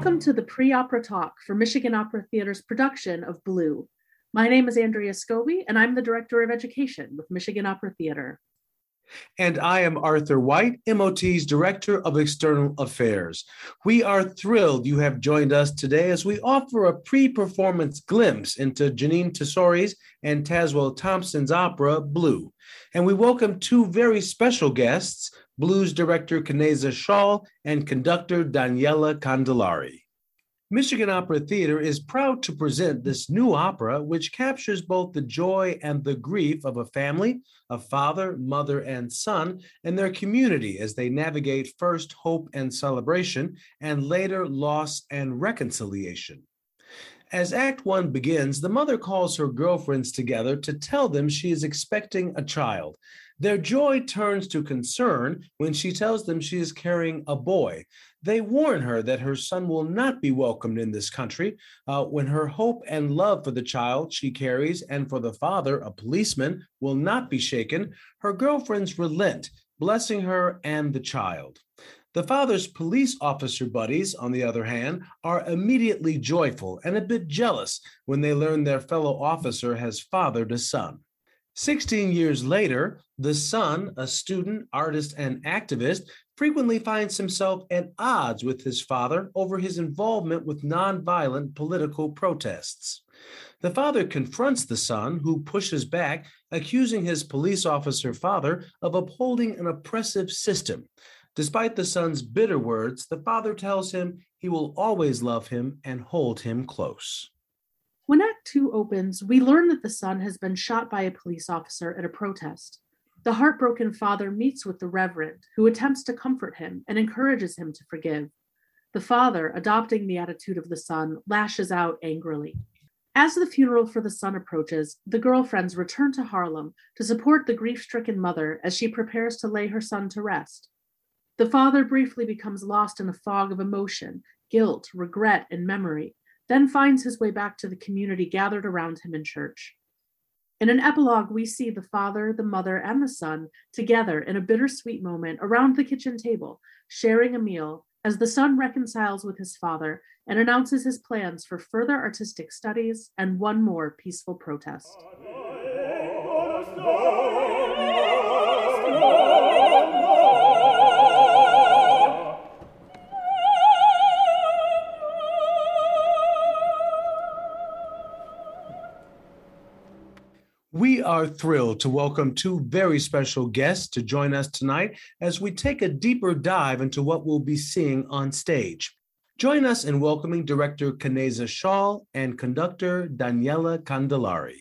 Welcome to the pre opera talk for Michigan Opera Theater's production of Blue. My name is Andrea Scobie, and I'm the Director of Education with Michigan Opera Theater. And I am Arthur White, MOT's Director of External Affairs. We are thrilled you have joined us today as we offer a pre performance glimpse into Jeanine Tesori's and Tazewell Thompson's opera, Blue. And we welcome two very special guests blues director Kaneza Schaal and conductor Daniela Candillari. Michigan Opera Theater is proud to present this new opera, which captures both the joy and the grief of a family, a father, mother, and son, and their community as they navigate first hope and celebration, and later loss and reconciliation. As Act One begins, the mother calls her girlfriends together to tell them she is expecting a child. Their joy turns to concern when she tells them she is carrying a boy. They warn her that her son will not be welcomed in this country uh, when her hope and love for the child she carries and for the father, a policeman, will not be shaken. Her girlfriends relent, blessing her and the child. The father's police officer buddies, on the other hand, are immediately joyful and a bit jealous when they learn their fellow officer has fathered a son. 16 years later, the son, a student, artist, and activist, frequently finds himself at odds with his father over his involvement with nonviolent political protests. The father confronts the son, who pushes back, accusing his police officer father of upholding an oppressive system. Despite the son's bitter words, the father tells him he will always love him and hold him close. When Act Two opens, we learn that the son has been shot by a police officer at a protest. The heartbroken father meets with the Reverend, who attempts to comfort him and encourages him to forgive. The father, adopting the attitude of the son, lashes out angrily. As the funeral for the son approaches, the girlfriends return to Harlem to support the grief stricken mother as she prepares to lay her son to rest. The father briefly becomes lost in a fog of emotion, guilt, regret, and memory then finds his way back to the community gathered around him in church. In an epilogue, we see the father, the mother, and the son together in a bittersweet moment around the kitchen table, sharing a meal as the son reconciles with his father and announces his plans for further artistic studies and one more peaceful protest. We are thrilled to welcome two very special guests to join us tonight as we take a deeper dive into what we'll be seeing on stage. Join us in welcoming director Kaneza Schaal and conductor Daniela Candillari.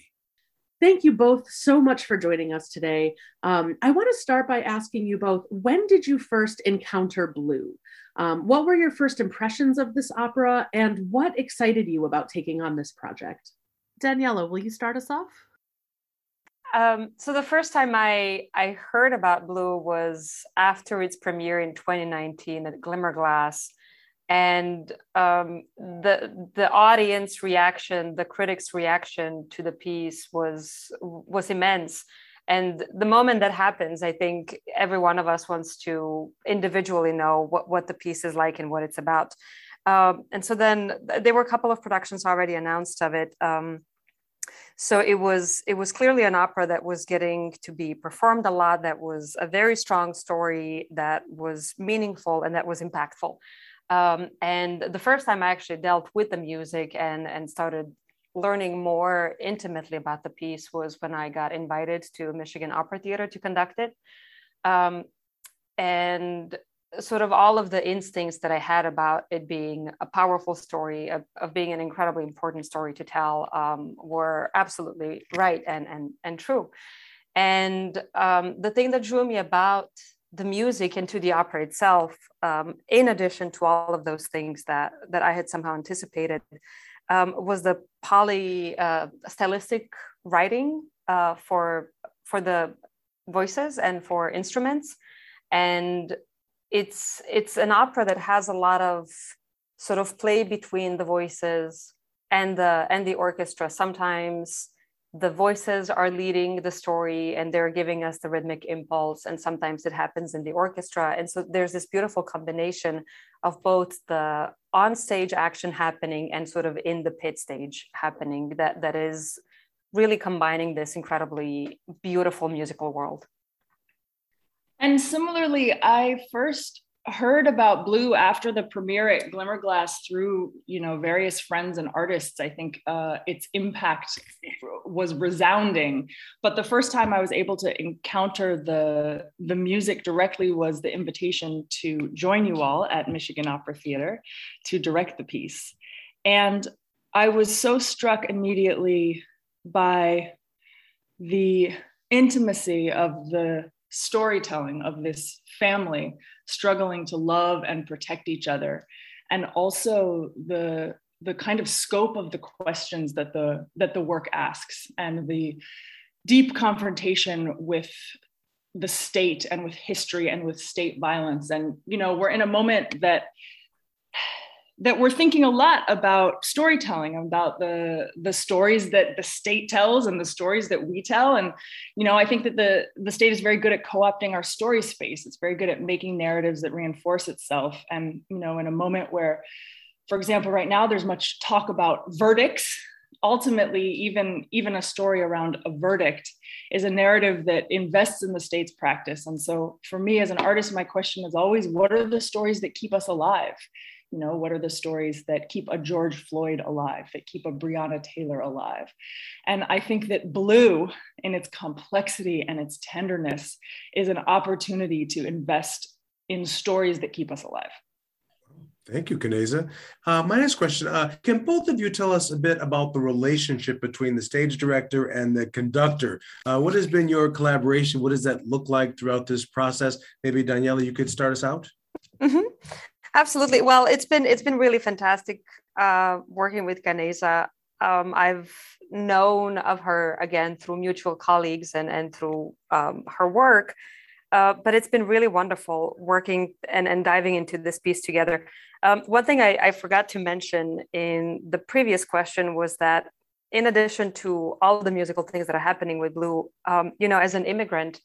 Thank you both so much for joining us today. Um, I want to start by asking you both when did you first encounter Blue? Um, what were your first impressions of this opera, and what excited you about taking on this project? Daniela, will you start us off? Um, so the first time I I heard about Blue was after its premiere in 2019 at Glimmerglass, and um, the the audience reaction, the critics' reaction to the piece was was immense. And the moment that happens, I think every one of us wants to individually know what, what the piece is like and what it's about. Um, and so then there were a couple of productions already announced of it. Um, so it was it was clearly an opera that was getting to be performed a lot that was a very strong story that was meaningful and that was impactful. Um, and the first time i actually dealt with the music and and started learning more intimately about the piece was when i got invited to michigan opera theater to conduct it. Um, and sort of all of the instincts that I had about it being a powerful story, of, of being an incredibly important story to tell, um, were absolutely right and and and true. And um, the thing that drew me about the music and to the opera itself, um, in addition to all of those things that that I had somehow anticipated, um, was the poly uh, stylistic writing uh, for for the voices and for instruments and it's it's an opera that has a lot of sort of play between the voices and the and the orchestra. Sometimes the voices are leading the story and they're giving us the rhythmic impulse and sometimes it happens in the orchestra. And so there's this beautiful combination of both the on stage action happening and sort of in the pit stage happening that that is really combining this incredibly beautiful musical world and similarly i first heard about blue after the premiere at glimmerglass through you know various friends and artists. I think uh, its impact was resounding. But the first time i was able to encounter the the music directly was the invitation to join you all at michigan opera theater to direct the piece. And i was so struck immediately by the intimacy of the storytelling of this family struggling to love and protect each other. And also the the kind of scope of the questions that the that the work asks and the deep confrontation with the state and with history and with state violence. And you know we're in a moment that that we're thinking a lot about storytelling about the the stories that the state tells and the stories that we tell. And you know i think that the the state is very good at co-opting our story space. It's very good at making narratives that reinforce itself. And you know in a moment where for example right now there's much talk about verdicts ultimately even even a story around a verdict is a narrative that invests in the state's practice. And so for me as an artist my question is always what are the stories that keep us alive you know what are the stories that keep a george floyd alive that keep a breonna taylor alive and i think that blue in its complexity and its tenderness is an opportunity to invest in stories that keep us alive Thank you, Kaneza. Uh, my next question uh, Can both of you tell us a bit about the relationship between the stage director and the conductor? Uh, what has been your collaboration? What does that look like throughout this process? Maybe, Daniela, you could start us out. Mm-hmm. Absolutely. Well, it's been it's been really fantastic uh, working with Kaneza. Um, I've known of her again through mutual colleagues and and through um, her work, uh, but it's been really wonderful working and, and diving into this piece together. Um, one thing I, I forgot to mention in the previous question was that in addition to all the musical things that are happening with Blue, um, you know, as an immigrant,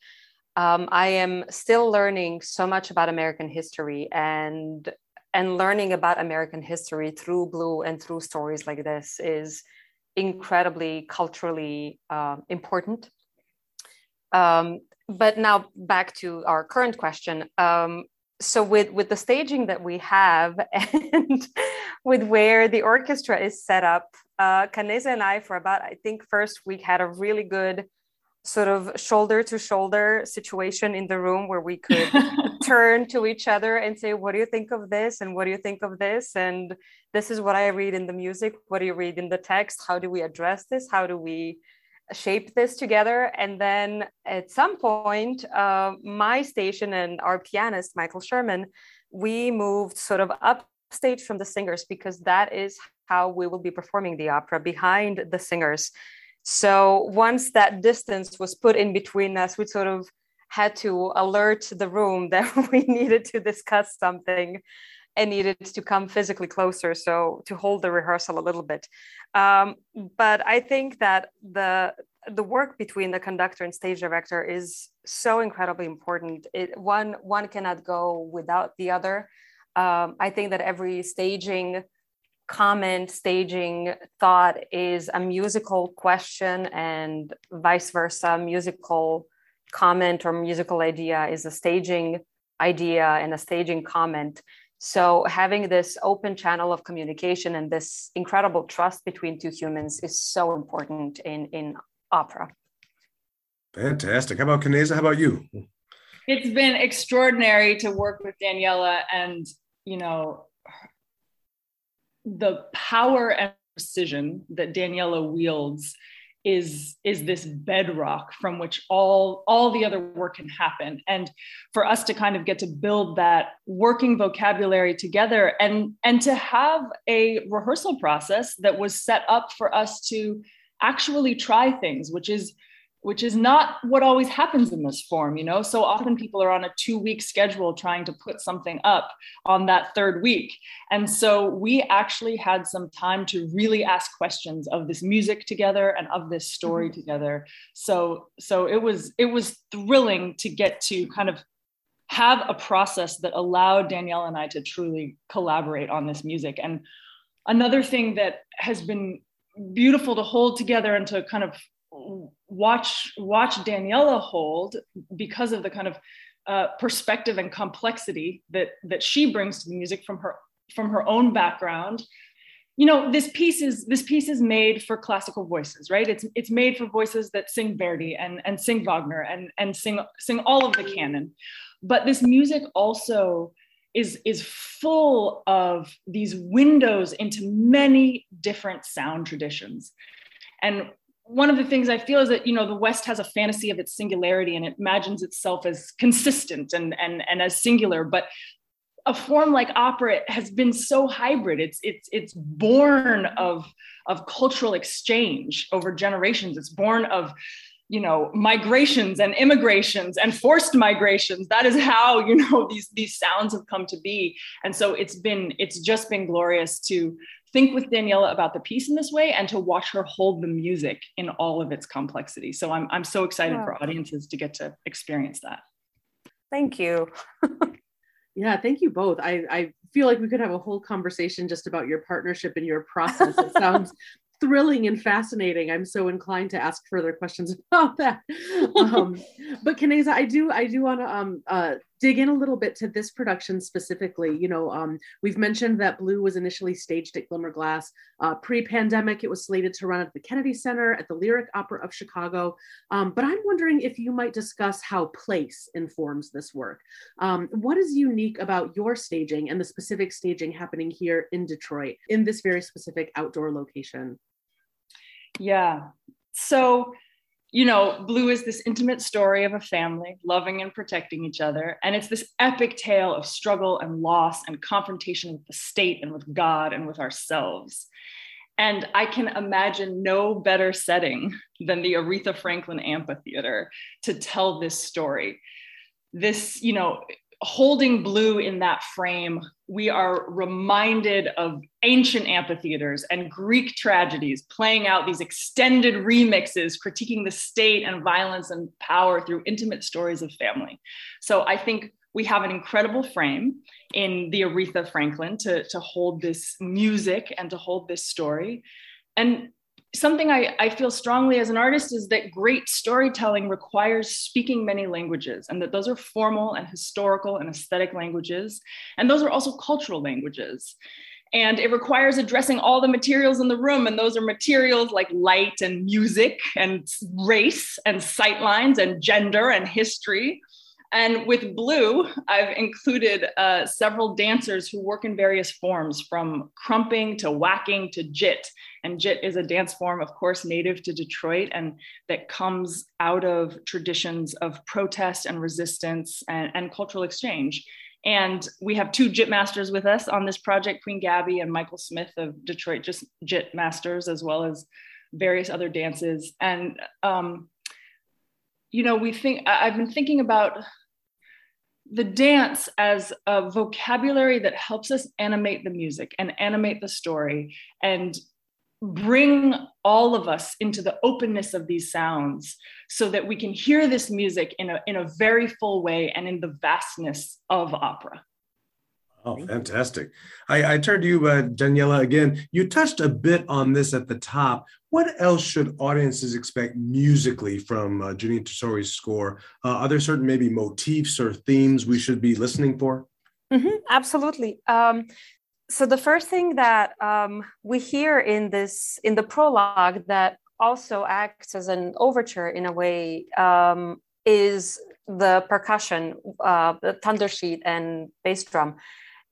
um, I am still learning so much about American history and and learning about American history through Blue and through stories like this is incredibly culturally uh, important. Um, but now back to our current question. Um, so with with the staging that we have and with where the orchestra is set up, uh, Kaneza and I, for about I think first week, had a really good sort of shoulder to shoulder situation in the room where we could turn to each other and say what do you think of this? And what do you think of this? And this is what i read in the music. What do you read in the text? How do we address this? How do we shape this together? And then at some point uh, my station and our pianist michael sherman we moved sort of upstage from the singers because that is how we will be performing the opera behind the singers so once that distance was put in between us, we sort of had to alert the room that we needed to discuss something and needed to come physically closer so to hold the rehearsal a little bit. Um, but i think that the the work between the conductor and stage director is so incredibly important. It, one one cannot go without the other. Um, i think that every staging comment, staging, thought is a musical question, and vice versa. Musical comment or musical idea is a staging idea and a staging comment. So, having this open channel of communication and this incredible trust between two humans is so important in, in opera. Fantastic. How about Kaneza? How about you? It's been extraordinary to work with Daniela and, you know, the power and precision that Daniela wields is is this bedrock from which all all the other work can happen. And for us to kind of get to build that working vocabulary together and and to have a rehearsal process that was set up for us to actually try things which is which is not what always happens in this form you know? So often people are on a two week schedule trying to put something up on that third week. And so we actually had some time to really ask questions of this music together and of this story mm-hmm. together. So so it was it was thrilling to get to kind of have a process that allowed danielle and i to truly collaborate on this music. And another thing that has been beautiful to hold together and to kind of watch watch Daniela hold because of the kind of uh, perspective and complexity that that she brings to the music from her from her own background. You know, this piece is this piece is made for classical voices, right? It's it's made for voices that sing Verdi and and sing Wagner and and sing sing all of the canon. But this music also is is full of these windows into many different sound traditions and one of the things I feel is that you know the West has a fantasy of its singularity and it imagines itself as consistent and and and as singular, but a form like opera has been so hybrid. It's it's it's born of of cultural exchange over generations. It's born of you know migrations and immigrations and forced migrations that is how you know these these sounds have come to be and so it's been it's just been glorious to think with Daniela about the piece in this way and to watch her hold the music in all of its complexity. So I'm, I'm so excited for audiences to get to experience that. Thank you. yeah, thank you both. I, I feel like we could have a whole conversation just about your partnership and your process. It sounds thrilling and fascinating. I'm so inclined to ask further questions about that. Um, but Kaneza, I do I do want to um, uh, dig in a little bit to this production specifically. You know, um, we've mentioned that Blue was initially staged at Glimmerglass. Uh, Pre-pandemic, it was slated to run at the Kennedy Center at the Lyric Opera of Chicago. Um, but I'm wondering if you might discuss how place informs this work. Um, what is unique about your staging and the specific staging happening here in Detroit in this very specific outdoor location? Yeah. So you know, Blue is this intimate story of a family loving and protecting each other. And it's this epic tale of struggle and loss and confrontation with the state and with God and with ourselves. And I can imagine no better setting than the Aretha Franklin Amphitheater to tell this story. This, you know, holding blue in that frame, we are reminded of ancient amphitheaters and Greek tragedies playing out these extended remixes, critiquing the state and violence and power through intimate stories of family. So I think we have an incredible frame in the Aretha Franklin to, to hold this music and to hold this story. And something I, I feel strongly as an artist is that great storytelling requires speaking many languages, and that those are formal and historical and aesthetic languages. And those are also cultural languages. And it requires addressing all the materials in the room. And those are materials like light and music and race and sightlines and gender and history. And with Blue, I've included uh, several dancers who work in various forms from krumping to waacking to jit. And jit is a dance form, of course, native to Detroit and that comes out of traditions of protest and resistance and, and cultural exchange. And we have two JIT masters with us on this project, Queen Gabby and Michael Smith of Detroit just JIT masters, as well as various other dances. And, um, you know, we think, I've been thinking about the dance as a vocabulary that helps us animate the music and animate the story and bring all of us into the openness of these sounds so that we can hear this music in a, in a very full way and in the vastness of opera. Oh, fantastic. I, I turn to you, uh, Daniela, again. You touched a bit on this at the top. What else should audiences expect musically from uh, Jeanine Tesori's score? Uh, are there certain maybe motifs or themes we should be listening for? Mm-hmm, absolutely. Um, so the first thing that um, we hear in this in the prologue that also acts as an overture in a way um, is the percussion, uh, the thunder sheet and bass drum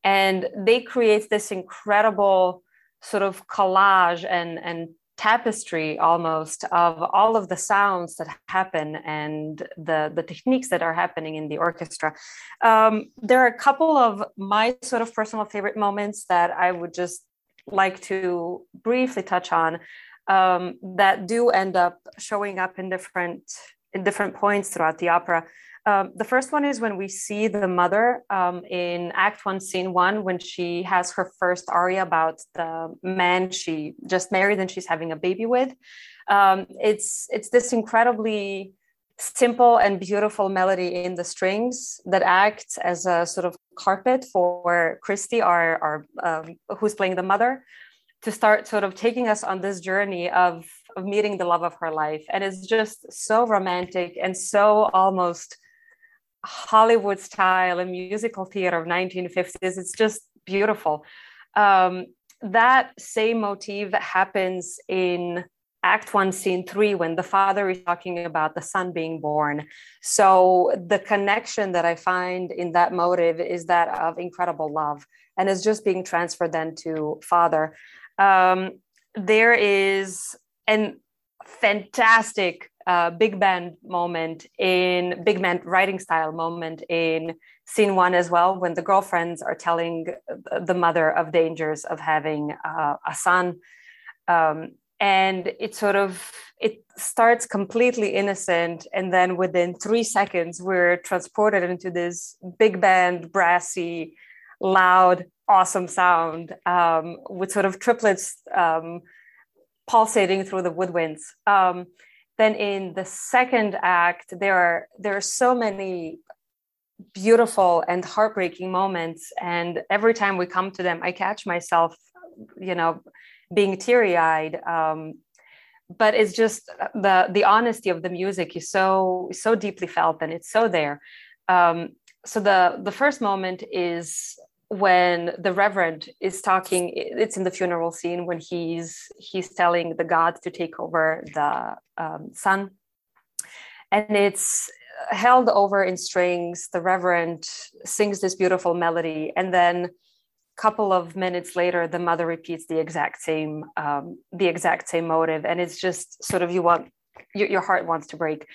and they create this incredible sort of collage and and tapestry almost of all of the sounds that happen and the the techniques that are happening in the orchestra um, there are a couple of my sort of personal favorite moments that i would just like to briefly touch on um, that do end up showing up in different in different points throughout the opera. Um, the first one is when we see the mother um, in Act One, Scene One, when she has her first aria about the man she just married and she's having a baby with. Um, it's it's this incredibly simple and beautiful melody in the strings that acts as a sort of carpet for Christy, our, our um, who's playing the mother, to start sort of taking us on this journey of, of meeting the love of her life. And it's just so romantic and so almost Hollywood style and musical theater of 1950s. It's just beautiful. Um, that same motif happens in act one scene three when the father is talking about the son being born so the connection that i find in that motive is that of incredible love and is just being transferred then to father um, there is an fantastic uh, big band moment in big band writing style moment in scene one as well when the girlfriends are telling the mother of dangers of having uh, a son. Um, and it sort of it starts completely innocent and then within three seconds we're transported into this big band brassy loud awesome sound um, with sort of triplets um, pulsating through the woodwinds. Um, then in the second act there are there are so many beautiful and heartbreaking moments and every time we come to them i catch myself you know being teary eyed. Um, but it's just the the honesty of the music is so so deeply felt and it's so there. Um, so the the first moment is when the reverend is talking it's in the funeral scene when he's he's telling the god to take over the um, son and it's held over in strings. The reverend sings this beautiful melody. And then a couple of minutes later the mother repeats the exact same um, the exact same motive. And it's just sort of you want your, your heart wants to break.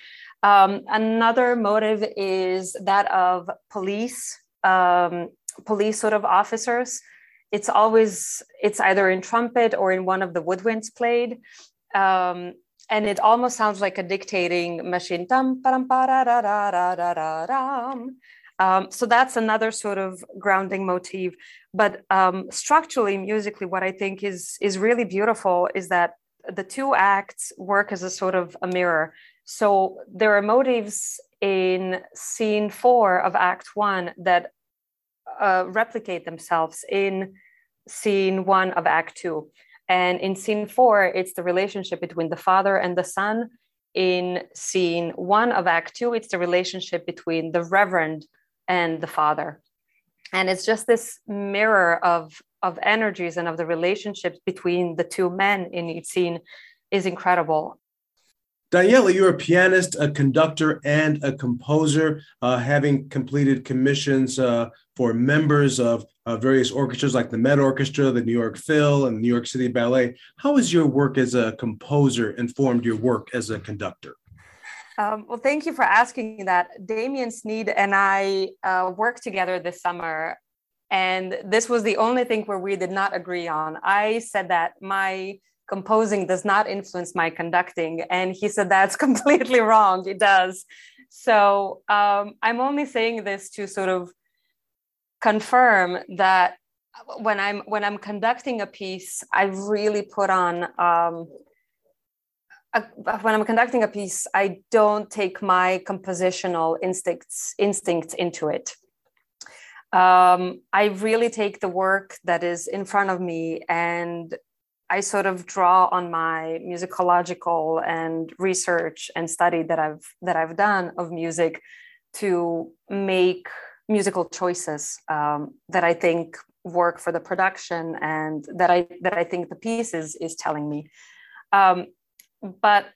Um, another motive is that of police um, police sort of officers it's always it's either in trumpet or in one of the woodwinds played um, and it almost sounds like a dictating machine um, so that's another sort of grounding motif. But um, structurally, musically, what I think is is really beautiful is that the two acts work as a sort of a mirror. So there are motives in scene four of Act One that uh, replicate themselves in scene one of Act Two. And in scene four, it's the relationship between the father and the son. In scene one of Act Two, it's the relationship between the reverend and the father and it's just this mirror of of energies and of the relationships between the two men in each scene is incredible Daniela, you're a pianist, a conductor, and a composer, uh, having completed commissions uh, for members of uh, various orchestras like the Met Orchestra, the New York Phil, and New York City Ballet. How has your work as a composer informed your work as a conductor? Um, well, thank you for asking that. Damien Sneed and I uh, worked together this summer, and this was the only thing where we did not agree on. I said that my composing does not influence my conducting, and he said that's completely wrong. It does. So um, I'm only saying this to sort of confirm that when I'm when I'm conducting a piece, I really put on um, when I'm conducting a piece, I don't take my compositional instincts instincts into it. Um, I really take the work that is in front of me and I sort of draw on my musicological and research and study that I've that I've done of music to make musical choices um, that I think work for the production and that I that I think the piece is is telling me. Um, but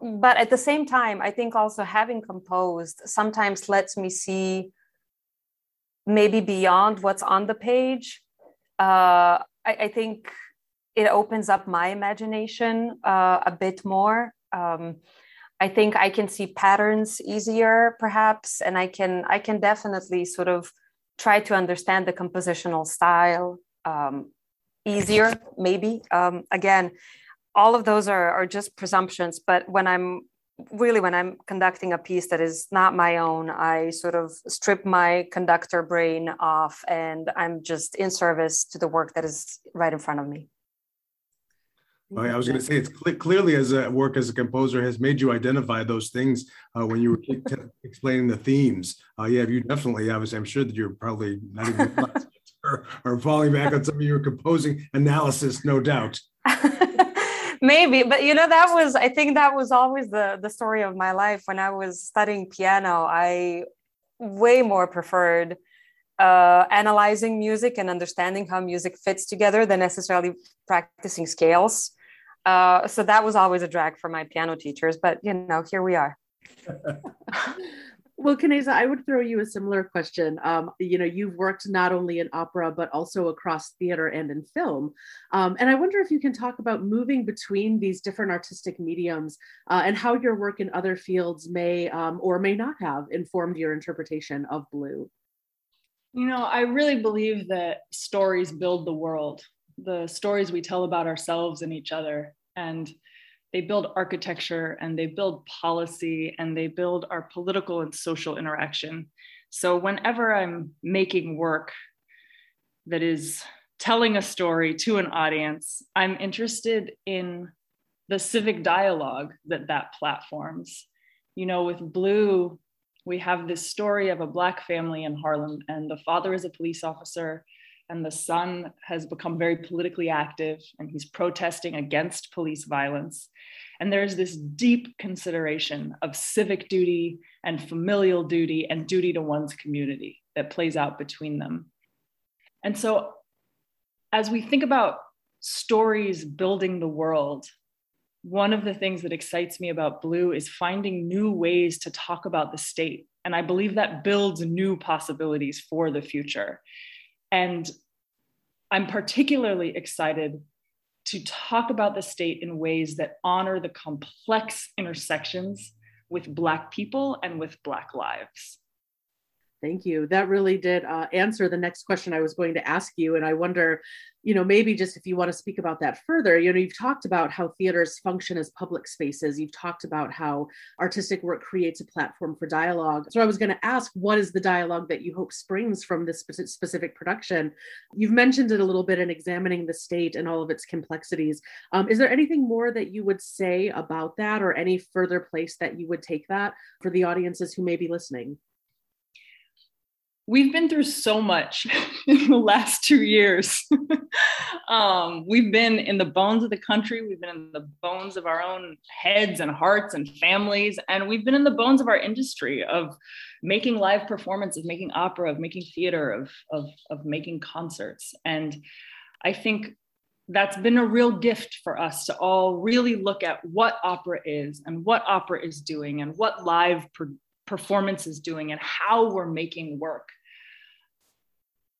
but at the same time i think also having composed sometimes lets me see maybe beyond what's on the page uh, I, I, think it opens up my imagination uh, a bit more um, i think i can see patterns easier perhaps and i can i can definitely sort of try to understand the compositional style um, easier maybe um, again all of those are, are just presumptions. But when I'm really when i'm conducting a piece that is not my own i sort of strip my conductor brain off and i'm just in service to the work that is right in front of me I was going to say it's cl- clearly as a work as a composer has made you identify those things uh, when you were t- explaining the themes. Uh, yeah, you definitely. Obviously, I'm sure that you're probably not even or, or falling back on some of your composing analysis, no doubt. maybe but you know that was i think that was always the the story of my life when i was studying piano i way more preferred uh, analyzing music and understanding how music fits together than necessarily practicing scales uh, so that was always a drag for my piano teachers but you know here we are Well, Kaneza, I would throw you a similar question. Um, you know, you've worked not only in opera, but also across theater and in film. Um, and I wonder if you can talk about moving between these different artistic mediums uh, and how your work in other fields may um, or may not have informed your interpretation of Blue. You know, I really believe that stories build the world, the stories we tell about ourselves and each other. And they build architecture and they build policy and they build our political and social interaction. So whenever I'm making work that is telling a story to an audience, I'm interested in the civic dialogue that that platforms. You know, with Blue, we have this story of a Black family in Harlem, and the father is a police officer, and the son has become very politically active and he's protesting against police violence. And there's this deep consideration of civic duty and familial duty and duty to one's community that plays out between them. And so, as we think about stories building the world, one of the things that excites me about Blue is finding new ways to talk about the state. And I believe that builds new possibilities for the future. And I'm particularly excited to talk about the state in ways that honor the complex intersections with Black people and with Black lives. Thank you. That really did uh, answer the next question I was going to ask you. And I wonder, you know, maybe just if you want to speak about that further, you know, you've talked about how theaters function as public spaces. You've talked about how artistic work creates a platform for dialogue. So I was going to ask, what is the dialogue that you hope springs from this specific production? You've mentioned it a little bit in examining the state and all of its complexities. Um, is there anything more that you would say about that or any further place that you would take that for the audiences who may be listening? We've been through so much in the last two years. um, we've been in the bones of the country, we've been in the bones of our own heads and hearts and families, and we've been in the bones of our industry of making live performance, of making opera, of making theater, of, of, of making concerts. And I think that's been a real gift for us to all really look at what opera is and what opera is doing and what live per- performance is doing and how we're making work.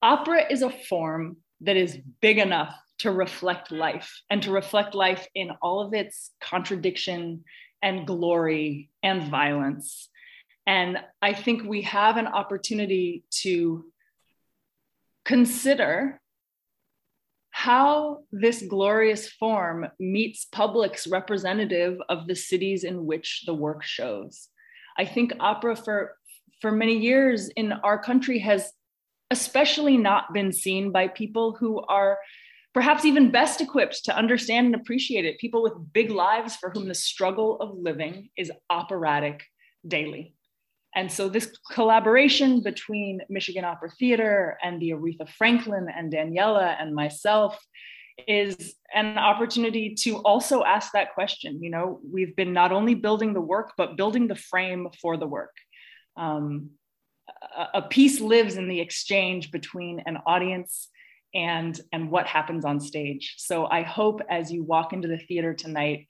Opera is a form that is big enough to reflect life and to reflect life in all of its contradiction and glory and violence. And I think we have an opportunity to consider how this glorious form meets public's representative of the cities in which the work shows. I think opera for for many years in our country has especially not been seen by people who are perhaps even best equipped to understand and appreciate it. People with big lives for whom the struggle of living is operatic daily. And so this collaboration between michigan opera theater and the aretha franklin and daniela and myself is an opportunity to also ask that question. You know, we've been not only building the work, but building the frame for the work. Um, a, piece lives in the exchange between an audience and and what happens on stage. So I hope as you walk into the theater tonight,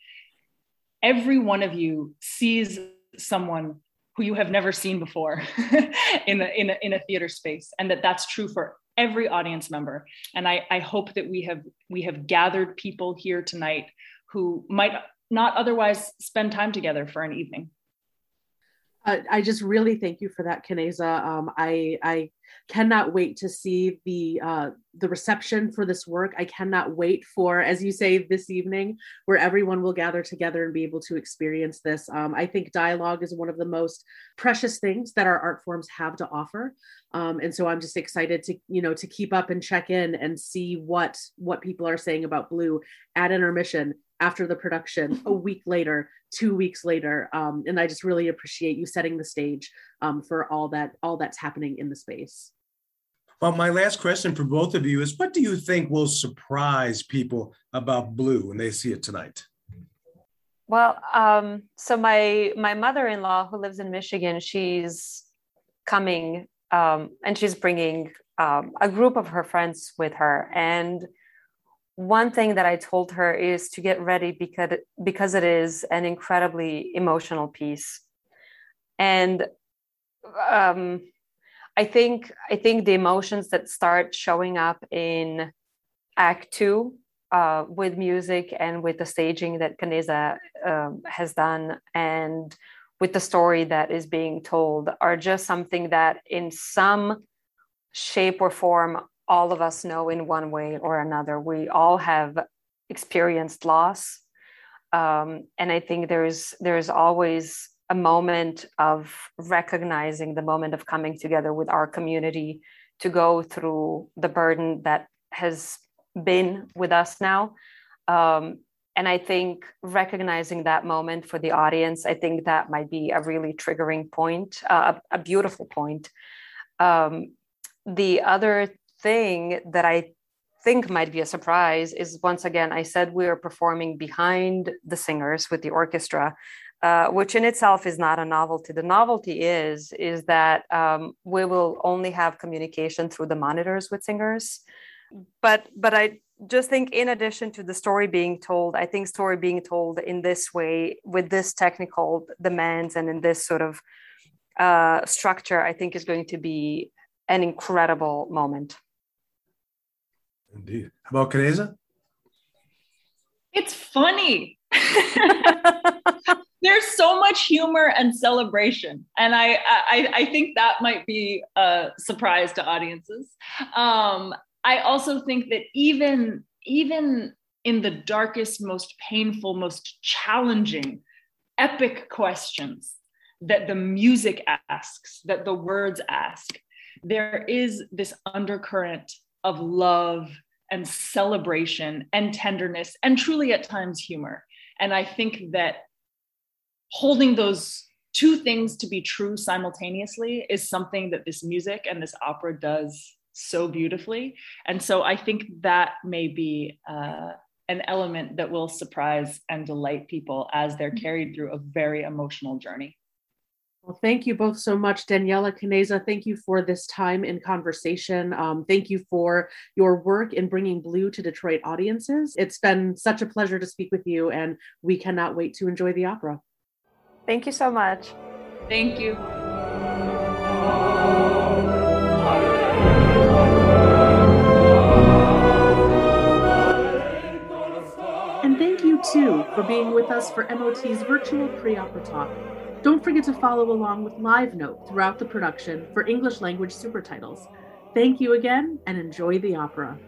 every one of you sees someone who you have never seen before in, a, in, a, in a theater space and that that's true for every audience member. And I, I hope that we have we have gathered people here tonight who might not otherwise spend time together for an evening. Uh, I just really thank you for that, Kaneza. Um, I I cannot wait to see the uh, the reception for this work. I cannot wait for, as you say, this evening, where everyone will gather together and be able to experience this. Um, I think dialogue is one of the most precious things that our art forms have to offer, um, and so I'm just excited to you know to keep up and check in and see what what people are saying about Blue at intermission after the production a week later two weeks later um, and i just really appreciate you setting the stage um, for all that all that's happening in the space. Well my last question for both of you is what do you think will surprise people about blue when they see it tonight? Well um, so my my mother-in-law who lives in michigan she's coming um, and she's bringing um, a group of her friends with her. And one thing that I told her is to get ready because because it is an incredibly emotional piece, and um, I think I think the emotions that start showing up in Act Two uh, with music and with the staging that Kaneza um, has done and with the story that is being told are just something that in some shape or form all of us know in one way or another. We all have experienced loss. Um, and I think there's there's always a moment of recognizing the moment of coming together with our community to go through the burden that has been with us now. Um, and I think recognizing that moment for the audience, I think that might be a really triggering point, uh, a, beautiful point. Um, the other thing that I think might be a surprise is once again, I said we are performing behind the singers with the orchestra. Uh, which in itself is not a novelty. The novelty is is that um, we will only have communication through the monitors with singers. But but I just think in addition to the story being told, I think story being told in this way with this technical demands and in this sort of uh, structure, I think is going to be an incredible moment. Indeed. How about Kaneza? It's funny. There's so much humor and celebration, and I, I I think that might be a surprise to audiences. Um, I also think that even even in the darkest, most painful, most challenging, epic questions that the music asks, that the words ask, there is this undercurrent of love and celebration and tenderness and truly at times humor. And I think that holding those two things to be true simultaneously is something that this music and this opera does so beautifully. And so I think that may be uh, an element that will surprise and delight people as they're carried through a very emotional journey. Well, thank you both so much, Daniela Kaneza. Thank you for this time in conversation. Um, thank you for your work in bringing Blue to Detroit audiences. It's been such a pleasure to speak with you, and we cannot wait to enjoy the opera. Thank you so much. Thank you. And thank you, too, for being with us for MOT's virtual pre opera talk. Don't forget to follow along with Live Note throughout the production for English language super titles. Thank you again and enjoy the opera.